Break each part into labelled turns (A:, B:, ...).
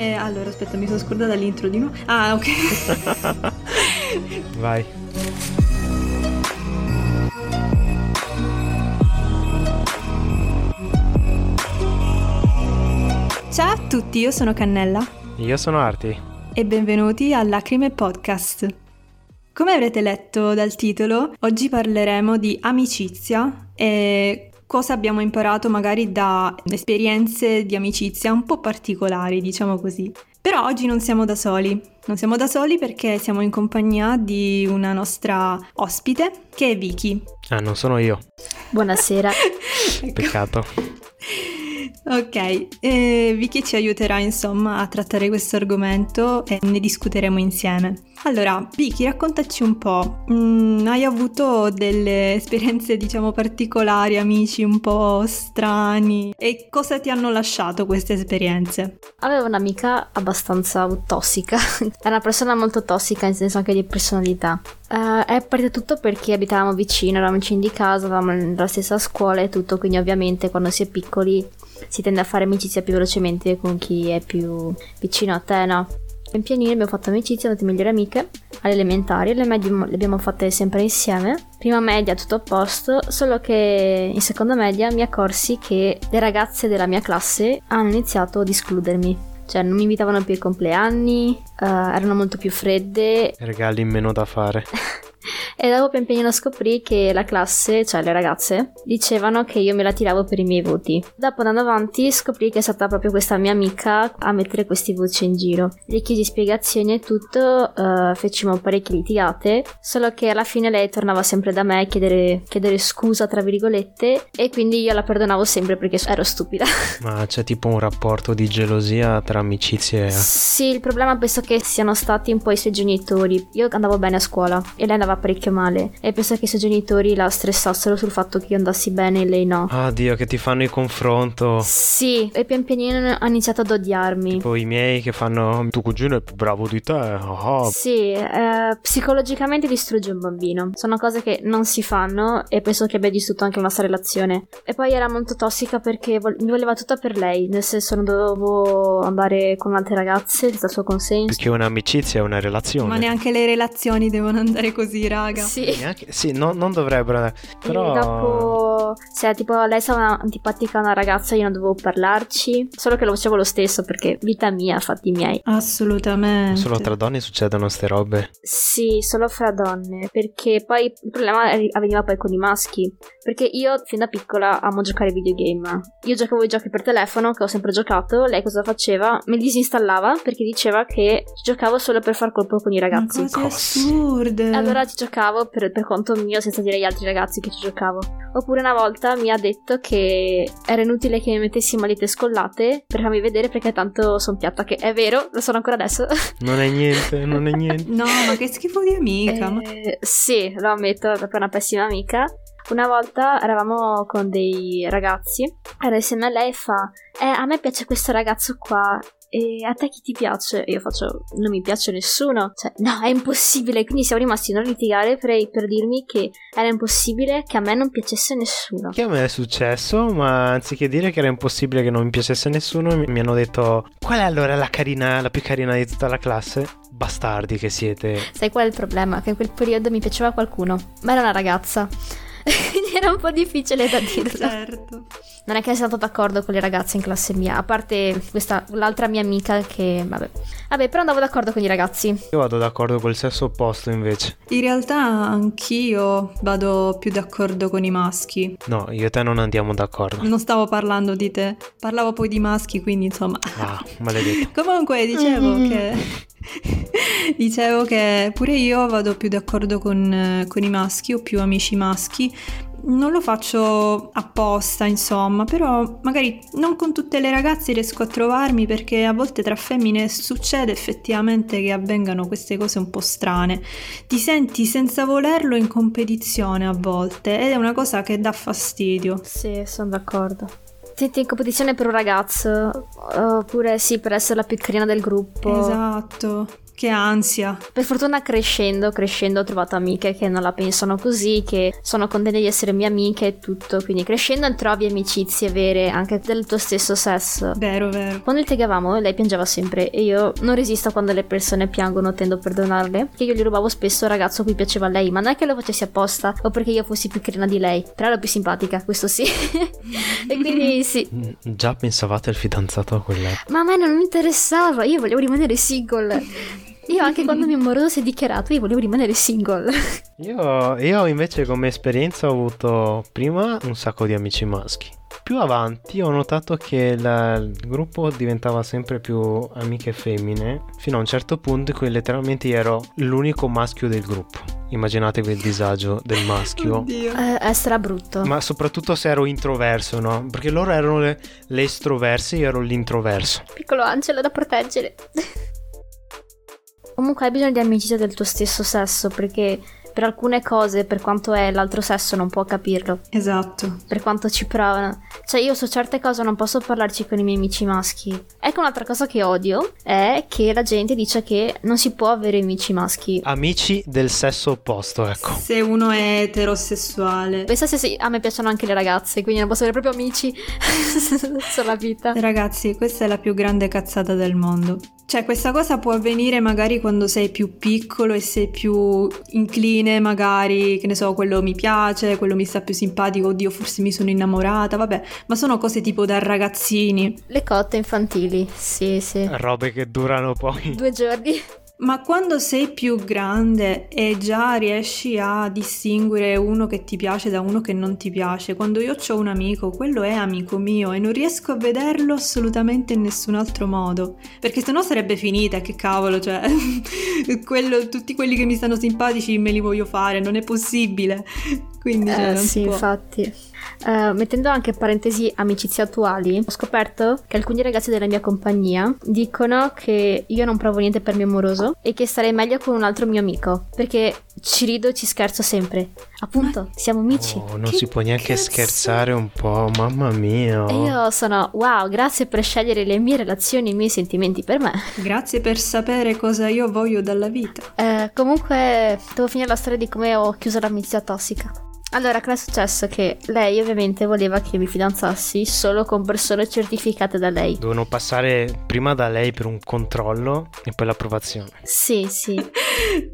A: Eh, allora, aspetta, mi sono scordata l'intro di nuovo. Ah, ok.
B: Vai.
A: Ciao a tutti, io sono Cannella.
B: Io sono Arti.
A: E benvenuti a Lacrime Podcast. Come avrete letto dal titolo, oggi parleremo di amicizia e cosa abbiamo imparato magari da esperienze di amicizia un po' particolari, diciamo così. Però oggi non siamo da soli, non siamo da soli perché siamo in compagnia di una nostra ospite che è Vicky.
B: Ah, non sono io.
C: Buonasera.
B: Peccato.
A: Ok, eh, Vicky ci aiuterà insomma a trattare questo argomento e ne discuteremo insieme. Allora, Vicky, raccontaci un po', mm, hai avuto delle esperienze diciamo particolari, amici un po' strani e cosa ti hanno lasciato queste esperienze?
C: Avevo un'amica abbastanza tossica, è una persona molto tossica in senso anche di personalità. Uh, è partito tutto perché abitavamo vicino, eravamo vicini di casa, avevamo nella stessa scuola e tutto, quindi ovviamente quando si è piccoli si tende a fare amicizia più velocemente con chi è più vicino a te, no? In pianino abbiamo fatto amicizia, siamo migliori amiche alle elementari, le medie le abbiamo fatte sempre insieme. Prima media tutto a posto, solo che in seconda media mi accorsi che le ragazze della mia classe hanno iniziato ad escludermi. Cioè non mi invitavano più ai compleanni, uh, erano molto più fredde.
B: Regali meno da fare.
C: E dopo pian pianino scoprì che la classe, cioè le ragazze, dicevano che io me la tiravo per i miei voti. Dopo andando avanti scoprì che è stata proprio questa mia amica a mettere questi voci in giro. Le chiesi spiegazioni e tutto, uh, fecimo parecchie litigate, solo che alla fine lei tornava sempre da me a chiedere, chiedere scusa, tra virgolette, e quindi io la perdonavo sempre perché ero stupida.
B: Ma c'è tipo un rapporto di gelosia tra amicizie?
C: Sì, il problema penso che siano stati un po' i suoi genitori. Io andavo bene a scuola e lei andava parecchio male e pensa che i suoi genitori la stressassero sul fatto che io andassi bene e lei no.
B: Ah Dio, che ti fanno il confronto.
C: Sì, e pian pianino ha iniziato ad odiarmi.
B: Tipo i miei che fanno tuo cugino è più bravo di te. Oh.
C: Sì, eh, psicologicamente distrugge un bambino. Sono cose che non si fanno e penso che abbia distrutto anche la nostra relazione. E poi era molto tossica perché vol- mi voleva tutta per lei, nel senso non dovevo andare con altre ragazze senza suo consenso.
B: Perché un'amicizia è una relazione.
A: Ma neanche le relazioni devono andare così, raga raga.
C: Sì.
B: Neanche, sì, no, non dovrebbero. Però...
C: E dopo, se tipo lei stava antipatica a una ragazza, io non dovevo parlarci. Solo che lo facevo lo stesso perché vita mia, fatti miei.
A: Assolutamente.
B: Solo tra donne succedono ste robe.
C: Sì, solo fra donne. Perché poi il problema avveniva poi con i maschi. Perché io fin da piccola amo giocare videogame. Io giocavo i giochi per telefono, che ho sempre giocato. Lei cosa faceva? Me li disinstallava perché diceva che giocavo solo per far colpo con i ragazzi.
A: Ma cose assurde.
C: Allora ci giocavo per, per, conto mio senza dire agli altri ragazzi che ci giocavo. Oppure una volta mi ha detto che era inutile che mi mettessi malite scollate per farmi vedere perché tanto sono piatta, che è vero, lo sono ancora adesso.
B: Non è niente, non è niente.
A: no, ma che schifo di amica.
C: Eh,
A: ma...
C: Sì, lo ammetto, è proprio una pessima amica. Una volta eravamo con dei ragazzi, ero insieme a lei e fa: Eh, a me piace questo ragazzo qua e a te chi ti piace? E io faccio, non mi piace nessuno. Cioè, no, è impossibile. Quindi siamo rimasti a litigare per, per dirmi che era impossibile che a me non piacesse nessuno.
B: Che a me è successo, ma anziché dire che era impossibile che non mi piacesse nessuno, mi hanno detto, qual è allora la carina, la più carina di tutta la classe? Bastardi che siete.
C: Sai qual è il problema? Che in quel periodo mi piaceva qualcuno, ma era una ragazza. Quindi era un po' difficile da dirlo.
A: Certo.
C: Non è che sia stato d'accordo con le ragazze in classe mia, a parte questa, l'altra mia amica che, vabbè. Vabbè, però andavo d'accordo con i ragazzi.
B: Io vado d'accordo col sesso opposto invece.
A: In realtà anch'io vado più d'accordo con i maschi.
B: No, io e te non andiamo d'accordo.
A: Non stavo parlando di te, parlavo poi di maschi, quindi insomma...
B: Ah, maledetto.
A: Comunque dicevo mm-hmm. che... Dicevo che pure io vado più d'accordo con, con, i maschi, ho più amici maschi, non lo faccio apposta, insomma, però magari non con tutte le ragazze riesco a trovarmi perché a volte tra femmine succede effettivamente che avvengano queste cose un po' strane. Ti senti senza volerlo in competizione a volte ed è una cosa che dà fastidio.
C: Sì, sono d'accordo. Senti in competizione per un ragazzo, oppure sì, per essere la più carina del gruppo.
A: Esatto che ansia.
C: Per fortuna crescendo, crescendo ho trovato amiche che non la pensano così, che sono contente di essere mie amiche e tutto. Quindi crescendo trovi amicizie vere anche del tuo stesso sesso.
A: Vero, vero.
C: Quando litigavamo lei piangeva sempre e io non resisto quando le persone piangono, tendo a perdonarle. Perché io gli rubavo spesso il ragazzo a cui piaceva a lei, ma non è che lo facessi apposta o perché io fossi più carina di lei. Però ero più simpatica, questo sì. e quindi sì.
B: Mm, Già pensavate al fidanzato con lei?
C: Ma a me non mi interessava, io volevo rimanere single. Io anche quando mio amoroso si è dichiarato, io volevo rimanere single.
B: Io, io invece come esperienza ho avuto prima un sacco di amici maschi. Più avanti ho notato che la- il gruppo diventava sempre più amiche femmine, fino a un certo punto in cui letteralmente io ero l'unico maschio del gruppo. Immaginatevi il disagio del maschio.
C: Eh, è strabrutto.
B: Ma soprattutto se ero introverso, no? Perché loro erano le, le estroverse, io ero l'introverso.
C: Piccolo angelo da proteggere. Comunque hai bisogno di amicizia del tuo stesso sesso perché per alcune cose, per quanto è l'altro sesso, non può capirlo.
A: Esatto.
C: Per quanto ci provano. Cioè, io su certe cose non posso parlarci con i miei amici maschi. Ecco un'altra cosa che odio è che la gente dice che non si può avere amici maschi.
B: Amici del sesso opposto, ecco.
A: Se uno è eterosessuale.
C: Pensa se sì, a me piacciono anche le ragazze, quindi non posso avere proprio amici sulla vita.
A: Ragazzi, questa è la più grande cazzata del mondo. Cioè, questa cosa può avvenire magari quando sei più piccolo e sei più incline, magari, che ne so, quello mi piace, quello mi sta più simpatico, oddio, forse mi sono innamorata, vabbè, ma sono cose tipo da ragazzini.
C: Le cotte infantili, sì, sì.
B: Robe che durano poi.
C: Due giorni.
A: Ma quando sei più grande e già riesci a distinguere uno che ti piace da uno che non ti piace, quando io ho un amico, quello è amico mio e non riesco a vederlo assolutamente in nessun altro modo, perché sennò sarebbe finita, che cavolo, cioè, quello- tutti quelli che mi stanno simpatici me li voglio fare, non è possibile. Quindi cioè,
C: Eh,
A: non si
C: sì, infatti. Eh, mettendo anche parentesi amicizie attuali, ho scoperto che alcuni ragazzi della mia compagnia dicono che io non provo niente per mio amoroso e che starei meglio con un altro mio amico perché ci rido e ci scherzo sempre. Appunto, siamo amici.
B: Oh, non
A: Che
B: si può neanche
A: cazzo?
B: scherzare un po', mamma mia.
C: E io sono wow, grazie per scegliere le mie relazioni e i miei sentimenti per me.
A: Grazie per sapere cosa io voglio dalla vita.
C: Eh, comunque, devo finire la storia di come ho chiuso l'amicizia tossica. Allora, cosa è successo? Che lei ovviamente voleva che mi fidanzassi solo con persone certificate da lei.
B: Devono passare prima da lei per un controllo e poi l'approvazione.
C: Sì, sì.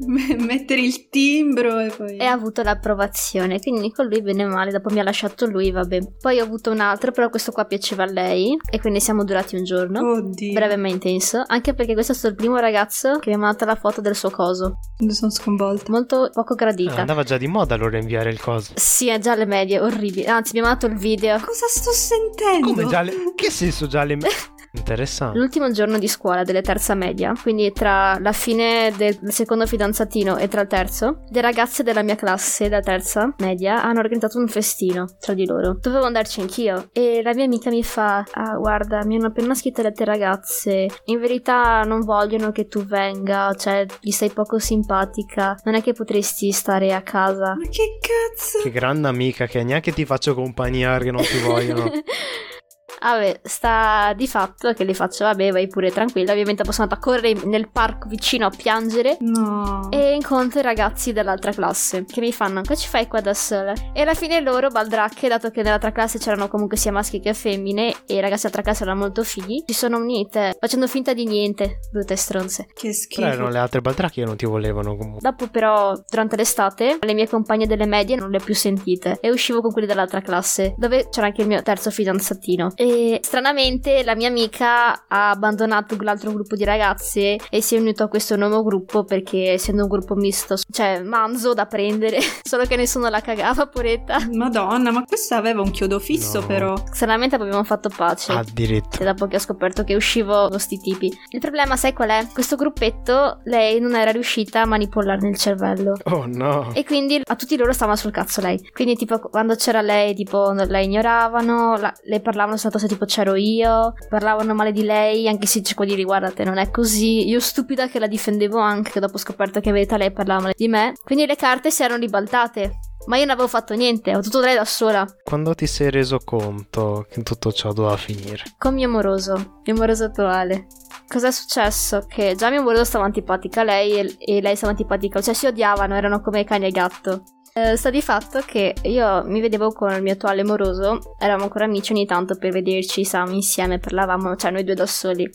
A: M- Mettere il timbro e poi...
C: E ha avuto l'approvazione, quindi con lui bene o male, dopo mi ha lasciato lui, vabbè. Poi ho avuto un altro, però questo qua piaceva a lei e quindi siamo durati un giorno.
A: Oddio.
C: Breve ma intenso, anche perché questo è stato il primo ragazzo che mi ha mandato la foto del suo coso.
A: Sono sconvolta.
C: Molto poco
B: Ah,
C: gradita.
B: andava già di moda allora inviare il coso.
C: Sì, è già alle medie, orribile. Anzi, mi ha mandato il video.
A: Cosa sto sentendo?
B: Come già le... Che senso già le... Interessante.
C: L'ultimo giorno di scuola delle terza media, quindi tra la fine del secondo fidanzatino e tra il terzo, le ragazze della mia classe, da terza media, hanno organizzato un festino tra di loro. Dovevo andarci anch'io e la mia amica mi fa: Ah, guarda, mi hanno appena scritto le altre ragazze. In verità non vogliono che tu venga, cioè gli sei poco simpatica. Non è che potresti stare a casa.
A: Ma che cazzo?
B: Che grande amica che neanche ti faccio compagnia perché non ti vogliono.
C: Vabbè, sta di fatto che le faccio, vabbè, vai pure tranquilla. Ovviamente posso andare a correre nel parco vicino a piangere.
A: No.
C: E incontro i ragazzi dell'altra classe che mi fanno: Cosa ci fai qua da sola? E alla fine loro, baldracche, dato che nell'altra classe c'erano comunque sia maschi che femmine, e i ragazzi dell'altra classe erano molto fighi, si sono unite facendo finta di niente, brutte stronze.
A: Che
B: Però
A: schifo.
B: erano le altre baldracche che non ti volevano comunque.
C: Dopo, però, durante l'estate, le mie compagne delle medie non le ho più sentite e uscivo con quelli dell'altra classe, dove c'era anche il mio terzo fidanzatino. E stranamente la mia amica ha abbandonato l'altro gruppo di ragazze e si è unito a questo nuovo gruppo perché, essendo un gruppo misto, cioè manzo da prendere, solo che nessuno la cagava, poretta.
A: Madonna, ma questa aveva un chiodo fisso
B: No.
A: però.
C: Stranamente abbiamo fatto pace.
B: Addirittura.
C: E dopo che ho scoperto che uscivo con sti tipi. Il problema, sai qual è? Questo gruppetto, lei non era riuscita a manipolarne il cervello.
B: Oh no.
C: E quindi a tutti loro stava sul cazzo lei. Quindi, tipo, quando c'era lei, tipo, la ignoravano, la- le parlavano soltanto se tipo c'ero io, parlavano male di lei, anche se cerco di dire, guardate, non è così. Io stupida che la difendevo anche, che dopo ho scoperto che in verità lei parlava male di me. Quindi le carte si erano ribaltate. Ma io non avevo fatto niente, ho tutto lei da sola.
B: Quando ti sei reso conto che tutto ciò doveva finire?
C: Con mio amoroso, mio amoroso attuale. Cos'è successo? Che già mio amoroso stava antipatica a lei e, e lei stava antipatica, cioè si odiavano, erano come cane e gatto. Eh, sta di fatto che io mi vedevo con il mio attuale moroso, eravamo ancora amici ogni tanto per vederci, stavamo insieme, parlavamo, cioè noi due da soli.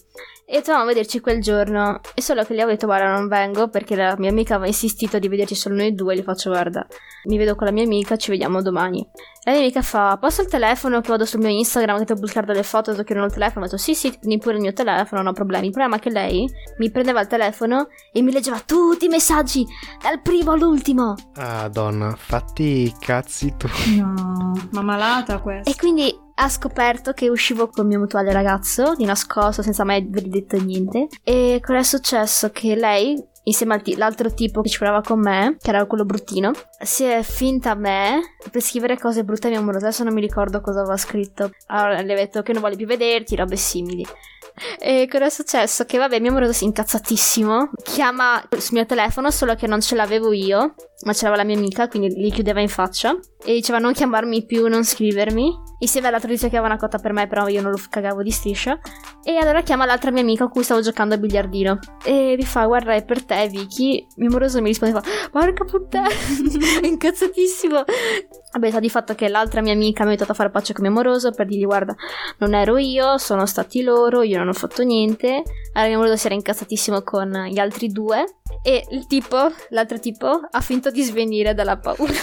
C: E dovevamo vederci quel giorno. E solo che gli avevo detto, guarda, non vengo perché la mia amica aveva insistito di vederci solo noi due. Gli faccio, guarda, mi vedo con la mia amica, ci vediamo domani. E la mia amica fa, posso il telefono che vado sul mio Instagram, che devo pubblicare delle foto, che non ho il telefono. Ho detto, sì, sì, prendi pure il mio telefono, non ho problemi. Il problema è che lei mi prendeva il telefono e mi leggeva tutti i messaggi, dal primo all'ultimo.
B: Ah, donna, fatti i cazzi tu.
A: No, ma malata questa.
C: E quindi ha scoperto che uscivo con mio mutuale ragazzo, di nascosto, senza mai avergli detto niente. E cosa è successo? Che lei, insieme all'altro tipo che ci provava con me, che era quello bruttino, si è finta a me per scrivere cose brutte a mio amoroso. Adesso non mi ricordo cosa aveva scritto. Allora le ho detto che non vuole più vederti, robe simili. E cosa è successo? Che vabbè, mio amoroso si è incazzatissimo. Chiama sul mio telefono, solo che non ce l'avevo io, ma ce l'aveva la mia amica, quindi gli chiudeva in faccia. E diceva non chiamarmi più, non scrivermi. Insieme all'altro tizio che aveva una cotta per me, però io non lo cagavo di striscia. E allora chiama l'altra mia amica con cui stavo giocando a biliardino. E mi fa, guarda, è per te, Vicky. Mio amoroso mi rispondeva, porca puttana, incazzatissimo. Vabbè, sta di fatto che l'altra mia amica mi ha aiutato a fare pace con mio amoroso per dirgli, guarda, non ero io, sono stati loro, io non ho fatto niente. Allora mio amoroso si era incazzatissimo con gli altri due. E il tipo, l'altro tipo, ha finto di svenire dalla paura.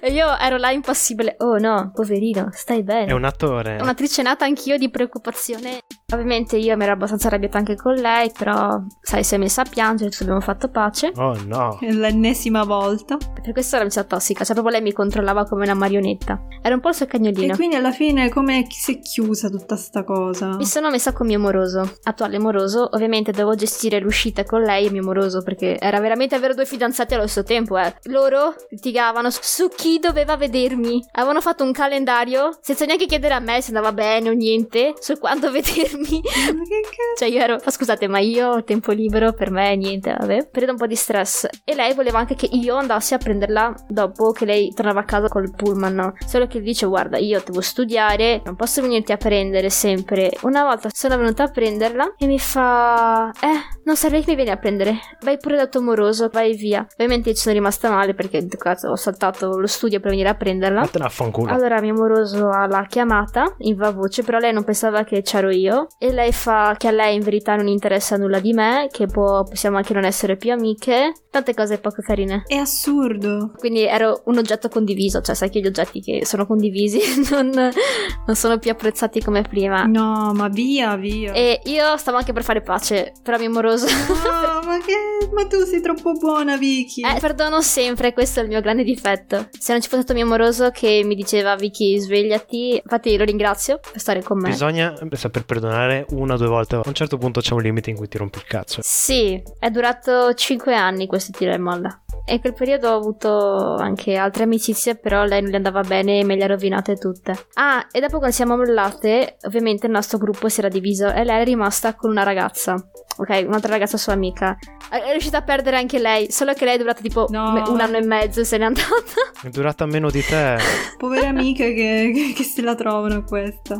C: E io ero là impassibile. Oh no, poverino, stai bene.
B: È un attore.
C: Un'attrice nata anch'io di preoccupazione. Ovviamente io mi ero abbastanza arrabbiata anche con lei, però sai, si è messa a piangere, tutti abbiamo fatto pace.
B: Oh no.
A: L'ennesima volta.
C: Per questo era amicizia tossica, cioè proprio lei mi controllava come una marionetta. Era un po' il suo cagnolino.
A: E quindi alla fine come si è chiusa tutta sta cosa?
C: Mi sono messa con mio moroso, attuale moroso. Ovviamente dovevo gestire l'uscita con lei e mio moroso perché era veramente avere due fidanzati allo stesso tempo, eh. Loro litigavano su chi doveva vedermi. Avevano fatto un calendario senza neanche chiedere a me se andava bene o niente su quando vedermi.
A: Ma che cazzo?
C: Cioè io ero, ma scusate, ma io ho tempo libero per me, niente, vabbè. Periodo un po' di stress. E lei voleva anche che io andassi a prenderla dopo che lei tornava a casa col pullman, no? Solo che dice, guarda, io devo studiare, non posso venirti a prendere sempre. Una volta sono venuta a prenderla e mi fa, eh, non serve che mi vieni a prendere. Vai pure dal tuo moroso, vai via. Ovviamente ci sono rimasta male perché cazzo, ho saltato lo studio per venire a prenderla.
B: Vattene a fanculo.
C: Allora mio amoroso l'ha chiamata in viva voce, però lei non pensava che c'ero io e lei fa che a lei in verità non interessa nulla di me, che può, possiamo anche non essere più amiche, tante cose poco carine.
A: È assurdo.
C: Quindi ero un oggetto condiviso, cioè sai che gli oggetti che sono condivisi non, non sono più apprezzati come prima.
A: No, ma via, via.
C: E io stavo anche per fare pace, però mio amoroso...
A: No, ma che... Ma tu sei troppo buona, Vicky.
C: Eh, perdono sempre, questo è il mio grande difetto. Se non ci fosse stato mio amoroso che mi diceva Vicky svegliati, infatti lo ringrazio per stare con me.
B: Bisogna saper perdonare una o due volte. A un certo punto c'è un limite in cui ti rompi il cazzo.
C: Sì, è durato 5 anni questo tiro e molla. E in quel periodo ho avuto anche altre amicizie, però lei non le andava bene e me le ha rovinate tutte. Ah, e dopo quando siamo mollate, ovviamente il nostro gruppo si era diviso e lei è rimasta con una ragazza. Ok, un'altra ragazza sua amica. È riuscita a perdere anche lei, solo che lei è durata tipo
A: No.
C: me- un anno e mezzo e se n'è andata.
B: È durata meno di te.
A: Povere amiche che, che- che se la trovano questa.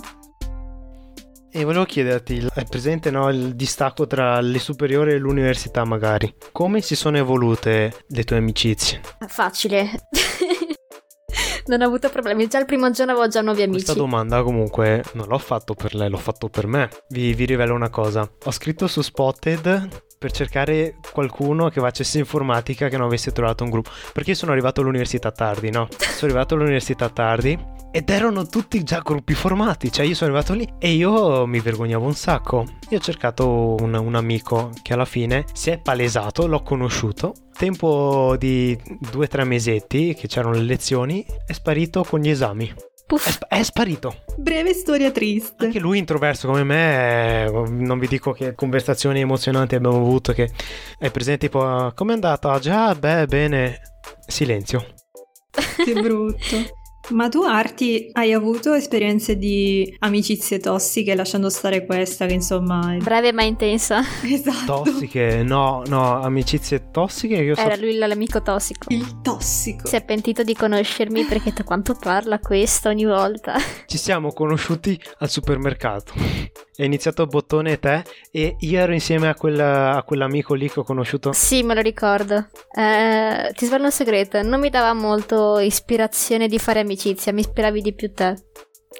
B: E volevo chiederti, è presente no, il distacco tra le superiori e l'università magari? Come si sono evolute le tue amicizie?
C: Facile. non ho avuto problemi. Già il primo giorno avevo già nuovi amici.
B: Questa domanda comunque non l'ho fatto per lei, l'ho fatto per me. Vi, vi rivelo una cosa. Ho scritto su Spotted per cercare qualcuno che facesse informatica che non avesse trovato un gruppo. Perché io sono arrivato all'università tardi, no? Sono arrivato all'università tardi ed erano tutti già gruppi formati. Cioè io sono arrivato lì e io mi vergognavo un sacco. Io ho cercato un, un amico che alla fine si è palesato, l'ho conosciuto. Tempo di due o tre mesetti che c'erano le lezioni, è sparito con gli esami. È, sp- è sparito.
A: Breve storia triste.
B: Anche lui introverso come me, non vi dico che conversazioni emozionanti abbiamo avuto che è presente tipo come è andata? Ah, beh, bene. Silenzio.
A: Che brutto. Ma tu, Arti, hai avuto esperienze di amicizie tossiche, lasciando stare questa, che insomma è...
C: Breve ma intensa.
A: Esatto.
B: Tossiche? No, no, amicizie tossiche io so
C: Era lui l'amico tossico.
A: Il tossico.
C: Si è pentito di conoscermi perché da quanto parla questo ogni volta.
B: ci siamo conosciuti al supermercato. È iniziato bottone te e io ero insieme a, quella, a quell'amico lì che ho conosciuto.
C: Sì, me lo ricordo. Eh, ti svelo un segreto, non mi dava molto ispirazione di fare amicizia, mi ispiravi di più te.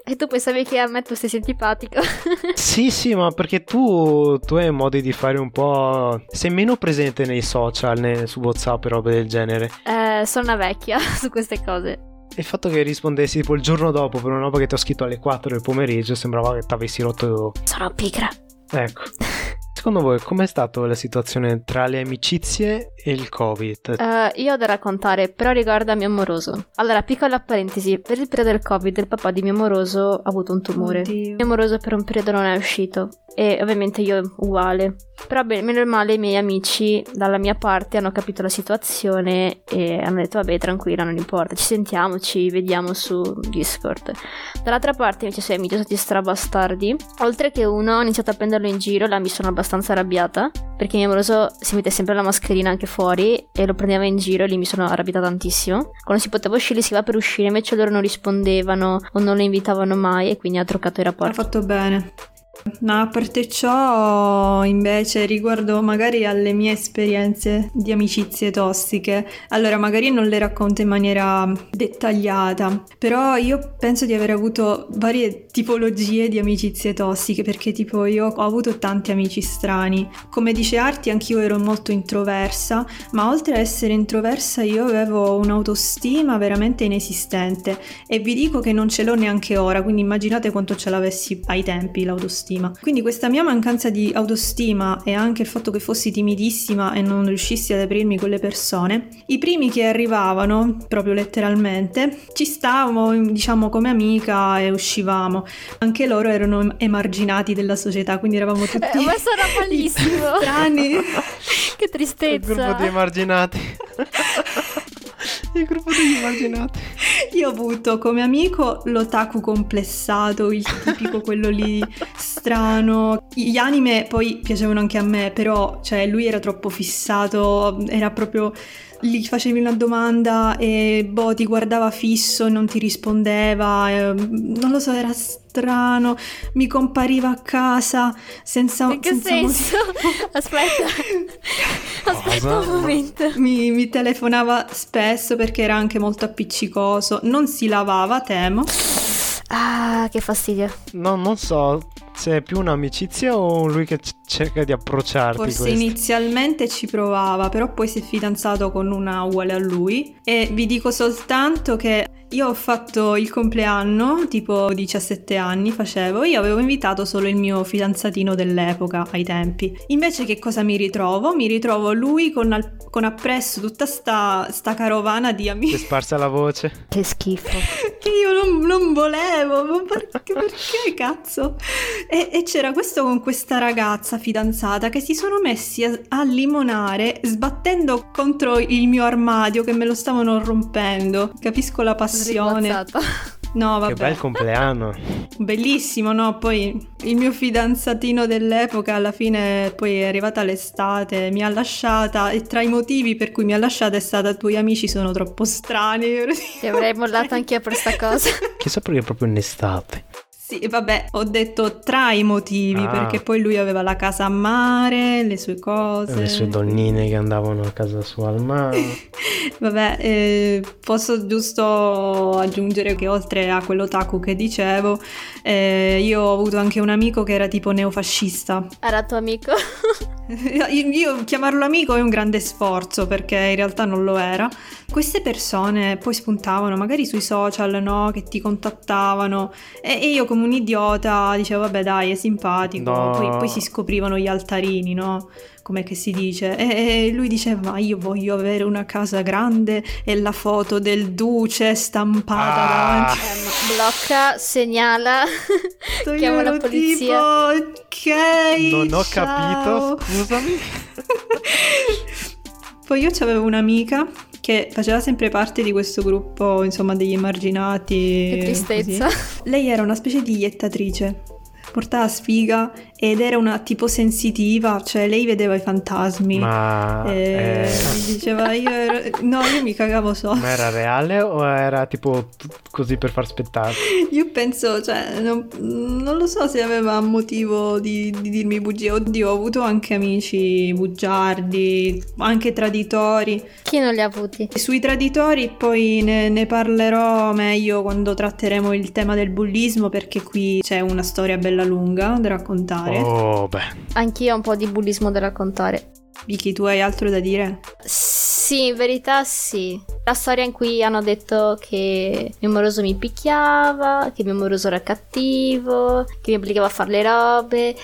C: E tu pensavi che a me tu stessi antipatico?
B: sì, sì, ma perché tu, tu hai modi di fare un po'... Sei meno presente nei social, nei, su WhatsApp e robe del genere.
C: Eh, sono una vecchia su queste cose.
B: Il fatto che rispondessi tipo il giorno dopo per una roba che ti ho scritto alle 4 del pomeriggio sembrava che ti avessi rotto...
C: Sono pigra.
B: Ecco. Secondo voi com'è stata la situazione tra le amicizie e il Covid?
C: Uh, io ho da raccontare, però riguarda mio amoroso. Allora, piccola parentesi, per il periodo del Covid il papà di mio amoroso ha avuto un tumore.
A: Oddio.
C: Mio amoroso per un periodo non è uscito e ovviamente io uguale. Però bene, meno male i miei amici dalla mia parte hanno capito la situazione e hanno detto vabbè tranquilla non importa, ci sentiamo, ci vediamo su Discord. Dall'altra parte invece i suoi amici sono stati strabastardi. Oltre che uno ho iniziato a prenderlo in giro, là mi sono abbastanza arrabbiata perché mio amoroso si mette sempre la mascherina anche fuori e lo prendeva in giro e lì mi sono arrabbiata tantissimo. Quando si poteva uscire si va per uscire, invece loro non rispondevano o non lo invitavano mai e quindi ha troccato i
A: Ha
C: rapporti.
A: fatto bene. Ma a parte ciò, invece, riguardo magari alle mie esperienze di amicizie tossiche, allora magari non le racconto in maniera dettagliata, però io penso di aver avuto varie tipologie di amicizie tossiche, perché tipo io ho avuto tanti amici strani. Come dice Arti, anch'io ero molto introversa, ma oltre a essere introversa io avevo un'autostima veramente inesistente e vi dico che non ce l'ho neanche ora, quindi immaginate quanto ce l'avessi ai tempi l'autostima. Quindi questa mia mancanza di autostima e anche il fatto che fossi timidissima e non riuscissi ad aprirmi con le persone, i primi che arrivavano, proprio letteralmente, ci stavamo, diciamo, come amica e uscivamo. Anche loro erano emarginati della società, quindi eravamo tutti
C: Eh, ma sono malissimo.
A: strani.
C: che
B: Il gruppo
C: tristezza.
B: di emarginati. Il gruppo degli emarginati.
A: Io avuto come amico l'otaku complessato, il tipico quello lì strano. Gli anime poi piacevano anche a me, però cioè, lui era troppo fissato, era proprio gli facevi una domanda e boh, ti guardava fisso e non ti rispondeva, e, non lo so, era strano, mi compariva a casa senza
C: In che
A: senza
C: senso?
A: motivo.
C: Aspetta. Aspetta un momento.
A: Mi, mi telefonava spesso perché era anche molto appiccicoso, non si lavava, temo.
C: Ah, che fastidio.
B: No, non so se è più un'amicizia o lui che c- cerca di approcciarti
A: Forse
B: questo.
A: inizialmente ci provava, però poi si è fidanzato con una uguale a lui. E vi dico soltanto che io ho fatto il compleanno, tipo 17 anni facevo, io avevo invitato solo il mio fidanzatino dell'epoca ai tempi. Invece che cosa mi ritrovo? Mi ritrovo lui con, al- con appresso tutta sta, sta carovana di
B: Si è
A: amici
B: sparsa la voce.
C: Che schifo.
A: che io non, non volevo, ma perché, perché cazzo? E, e c'era questo con questa ragazza fidanzata che si sono messi a, a limonare sbattendo contro il mio armadio che me lo stavano rompendo. Capisco la passione.
C: Sriguazzata.
A: No,
B: Che
A: vabbè.
B: bel compleanno.
A: Bellissimo, no? Poi il mio fidanzatino dell'epoca alla fine poi è arrivata l'estate, mi ha lasciata e tra i motivi per cui mi ha lasciata è stata i tuoi amici sono troppo strani.
C: Ti avrei mollato anch'io per sta cosa.
B: Chissà perché proprio in estate.
A: Sì, vabbè, ho detto tra i motivi,
B: Ah.
A: perché poi lui aveva la casa a mare, le sue cose.
B: Le sue donnine che andavano a casa sua al mare.
A: Vabbè, eh, posso giusto aggiungere che oltre a quell'otaku che dicevo, eh, io ho avuto anche un amico che era tipo neofascista.
C: Era tuo amico.
A: Io, io chiamarlo amico è un grande sforzo perché in realtà non lo era. Queste persone poi spuntavano magari sui social, no? Che ti contattavano e, e io come un idiota dicevo vabbè dai è simpatico,
B: No.
A: poi, poi si scoprivano gli altarini, no? Come che si dice? E, e lui diceva "Ma io voglio avere una casa grande e la foto del duce stampata
B: Ah.
A: davanti.
C: Ehm, blocca, segnala.
A: Io
C: Chiamo la polizia.
A: Tipo, ok.
B: Non ho
A: ciao."
B: capito, scusami.
A: Poi io avevo un'amica che faceva sempre parte di questo gruppo, insomma, degli emarginati.
C: Che tristezza.
A: così. Lei era una specie di iettatrice. Portava sfiga ed era una tipo sensitiva, cioè lei vedeva i fantasmi.
B: Ma
A: e
B: eh,
A: diceva io ero... No, io mi cagavo sotto.
B: ma era reale o era tipo così per far spettacolo?
A: Io penso, cioè, non, non lo so se aveva motivo di, di dirmi bugie. Oddio, ho avuto anche amici bugiardi, anche traditori.
C: Chi non li ha avuti?
A: E Sui traditori poi ne, ne parlerò meglio quando tratteremo il tema del bullismo perché qui c'è una storia bella lunga da raccontare.
B: Oh, beh.
C: Anch'io ho un po' di bullismo da raccontare.
A: Vicky, tu hai altro da dire?
C: Sì, in verità sì. La storia in cui hanno detto che mio moroso mi picchiava, che mio moroso era cattivo, che mi obbligava a fare le robe.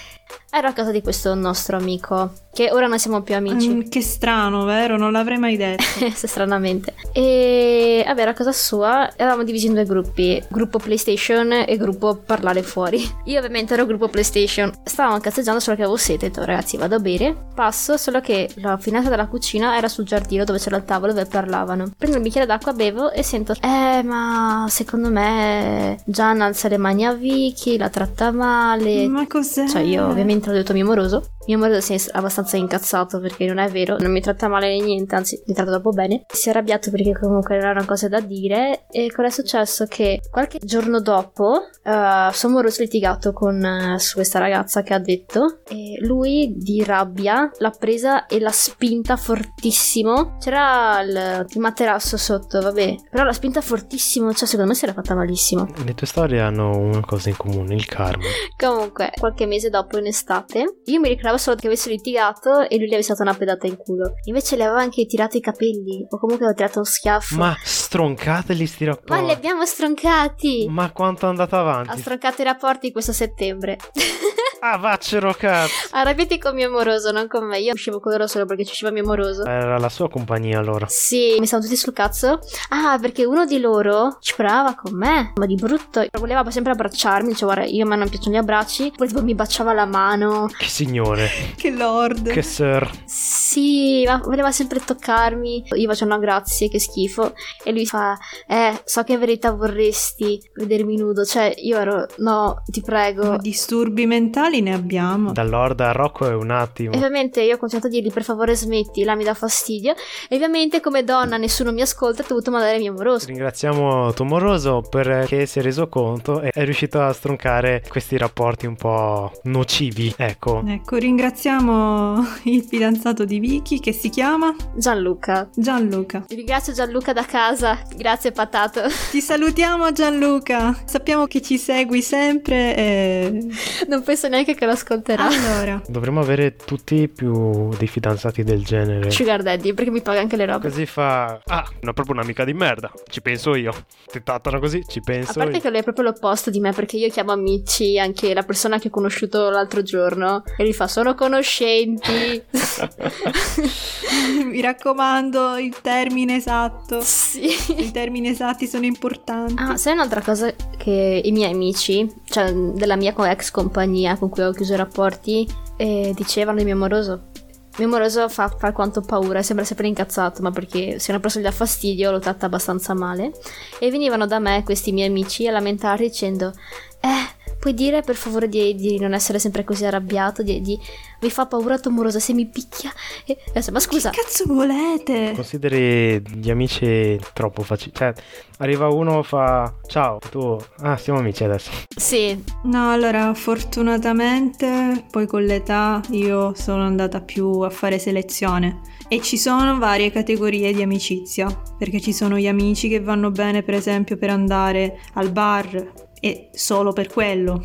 C: Era a casa di questo nostro amico, che ora non siamo più amici.
A: Mm, che strano, vero? Non l'avrei mai detto.
C: stranamente. E vabbè, a casa sua, eravamo divisi in due gruppi, gruppo PlayStation e gruppo parlare fuori. Io ovviamente ero gruppo PlayStation. Stavamo cazzeggiando solo che avevo sete, ho detto ragazzi vado a bere. Passo, solo che la finestra della cucina era sul giardino dove c'era il tavolo dove parlavano. Prendo un bicchiere d'acqua, bevo e sento Eh, ma secondo me Gian alza le mani a Vicky, la tratta male.
A: Ma cos'è?
C: Cioè io ovviamente detto mio moroso. Mio moroso si è abbastanza incazzato perché non è vero, non mi tratta male né niente, anzi mi tratta troppo bene. Si è arrabbiato perché comunque erano cose da dire e cosa è successo? Che qualche giorno dopo eh, suo moroso ha litigato con eh, su questa ragazza che ha detto e lui di rabbia l'ha presa e l'ha spinta fortissimo. C'era il, il materasso sotto, vabbè, però l'ha spinta fortissimo, cioè secondo me si era fatta malissimo.
B: Le tue storie hanno una cosa in comune, il karma.
C: Comunque, qualche mese dopo in estate, io mi ricordavo solo che avessero litigato e lui gli aveva dato una pedata in culo. Invece le aveva anche tirato i capelli, o comunque aveva tirato un schiaffo.
B: Ma stroncateli sti rapporti.
C: Ma li abbiamo stroncati!
B: Ma quanto è andato
C: Ha
B: avanti?
C: stroncato i rapporti questo settembre.
B: Ah, vaccero cazzo.
C: Arrabbiati con mio moroso, non con me. Io uscivo con loro solo perché ci usciva mio moroso.
B: Era la sua compagnia allora.
C: Sì, mi stavano tutti sul cazzo. Ah, perché uno di loro ci provava con me, ma di brutto. Voleva sempre abbracciarmi, diceva guarda, io a me non piacciono gli abbracci. Poi tipo mi baciava la mano.
B: Che signore.
A: Che lord.
B: Che sir.
C: Sì, ma voleva sempre toccarmi. Io faccio no grazie, che schifo. E lui fa, eh, so che in verità vorresti vedermi nudo. Cioè, io ero, no, ti prego.
A: Ma disturbi mentali ne abbiamo.
B: Da Lord a Rocco è un attimo.
C: E ovviamente io ho continuato a dirgli per favore smetti, là mi dà fastidio. E ovviamente come donna nessuno mi ascolta, ho dovuto mandare mio moroso.
B: Ringraziamo tuo moroso perché si è reso conto e è riuscito a stroncare questi rapporti un po' nocivi. Ecco.
A: Ecco, ringraziamo il fidanzato di Vicky che si chiama
C: Gianluca.
A: Gianluca.
C: Ringrazio Gianluca da casa. Grazie patato.
A: Ti salutiamo Gianluca. Sappiamo che ci segui sempre e...
C: Non penso neanche che lo ascolterà.
A: Allora,
B: Dovremmo avere tutti più dei fidanzati del genere.
C: Sugar Daddy, perché mi paga anche le robe.
B: Così fa. Ah, no, proprio un'amica di merda. Ci penso io. Ti trattano così, ci
C: A
B: penso
C: parte
B: io.
C: che lui è proprio l'opposto di me, perché io chiamo amici anche la persona che ho conosciuto l'altro giorno e lui fa sono conoscenti.
A: mi raccomando, il termine esatto.
C: sì.
A: I termini esatti sono importanti.
C: Ah, sai un'altra cosa che i miei amici, cioè della mia ex compagnia con cui ho chiuso i rapporti, eh, dicevano di mio amoroso. Mio amoroso fa, fa quanto paura, sembra sempre incazzato, ma perché se una persona gli dà fastidio lo tratta abbastanza male. E venivano da me questi miei amici a lamentare dicendo: Eh, puoi dire per favore di, di non essere sempre così arrabbiato, di, di- mi fa paura tuo amoroso se mi picchia. E adesso, ma scusa,
A: Che cazzo volete?
B: Consideri gli amici troppo facili. Cioè, arriva uno fa ciao, tu. Ah, siamo amici adesso.
C: sì,
A: No, allora, fortunatamente poi con l'età io sono andata più a fare selezione e ci sono varie categorie di amicizia, perché ci sono gli amici che vanno bene per esempio per andare al bar e solo per quello.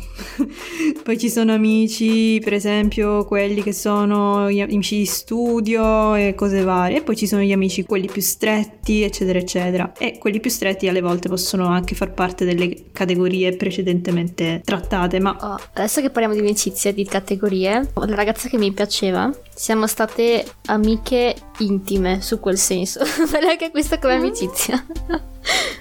A: poi ci sono amici, per esempio, quelli che sono gli amici di studio e cose varie, e poi ci sono gli amici quelli più stretti, eccetera, eccetera. E quelli più stretti alle volte possono anche far parte delle categorie precedentemente trattate, ma
C: Oh, adesso che parliamo di amicizia, di categorie, la ragazza che mi piaceva, siamo state amiche intime su quel senso. Vale anche questa come amicizia.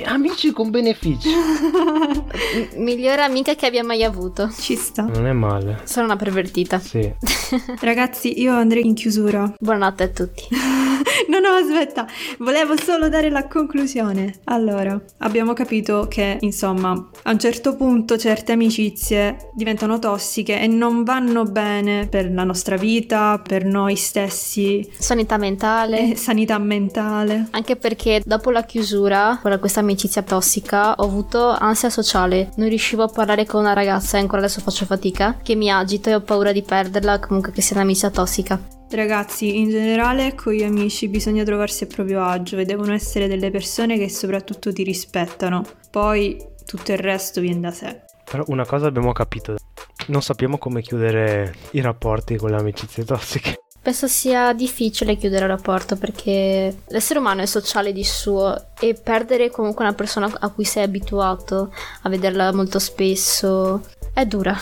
B: Amici con benefici.
C: Migliore amica che abbia mai avuto.
A: Ci sta.
B: Non è male.
C: Sono una pervertita.
B: Sì.
A: Ragazzi, io andrei in chiusura.
C: Buonanotte a tutti.
A: No, no, aspetta, volevo solo dare la conclusione. Allora, abbiamo capito che, insomma, a un certo punto certe amicizie diventano tossiche e non vanno bene per la nostra vita, per noi stessi,
C: Sanità mentale.
A: e sanità mentale.
C: Anche perché dopo la chiusura, con questa amicizia tossica, ho avuto ansia sociale. Non riuscivo a parlare con una ragazza e ancora adesso faccio fatica. Che mi agito e ho paura di perderla, comunque che sia un'amicizia tossica.
A: Ragazzi, in generale con gli amici bisogna trovarsi a proprio agio e devono essere delle persone che soprattutto ti rispettano. Poi tutto il resto viene da sé.
B: Però una cosa abbiamo capito. Non sappiamo come chiudere i rapporti con le amicizie tossiche.
C: Penso sia difficile chiudere il rapporto perché l'essere umano è sociale di suo e perdere comunque una persona a cui sei abituato a vederla molto spesso è dura.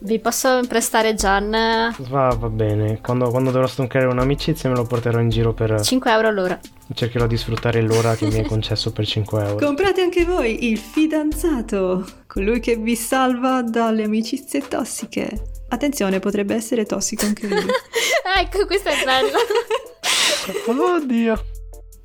C: Vi posso prestare Gian
B: Va, va bene. Quando, quando dovrò stroncare un'amicizia me lo porterò in giro per...
C: 5 euro all'ora.
B: Cercherò di sfruttare l'ora che mi è concesso per 5 euro.
A: Comprate anche voi il fidanzato, colui che vi salva dalle amicizie tossiche. Attenzione, potrebbe essere tossico anche lui.
C: ecco, questa è bella.
B: Oddio.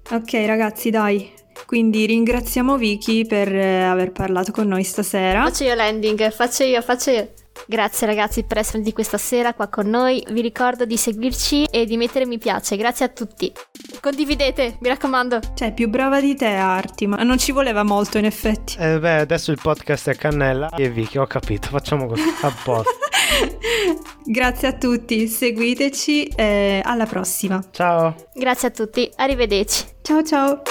A: ok, ragazzi, dai. Quindi ringraziamo Vicky per eh, aver parlato con noi stasera.
C: Faccio io l'ending, faccio io, faccio io. Grazie ragazzi per essere venuti questa sera qua con noi. Vi ricordo di seguirci e di mettere mi piace. Grazie a tutti. Condividete, mi raccomando.
A: Cioè, più brava di te, Arti, ma non ci voleva molto in effetti.
B: Eh beh, adesso il podcast è cannella e Vicky, ho capito. Facciamo così. A posto.
A: Grazie a tutti, seguiteci e alla prossima.
B: Ciao.
C: Grazie a tutti, arrivederci.
A: Ciao ciao!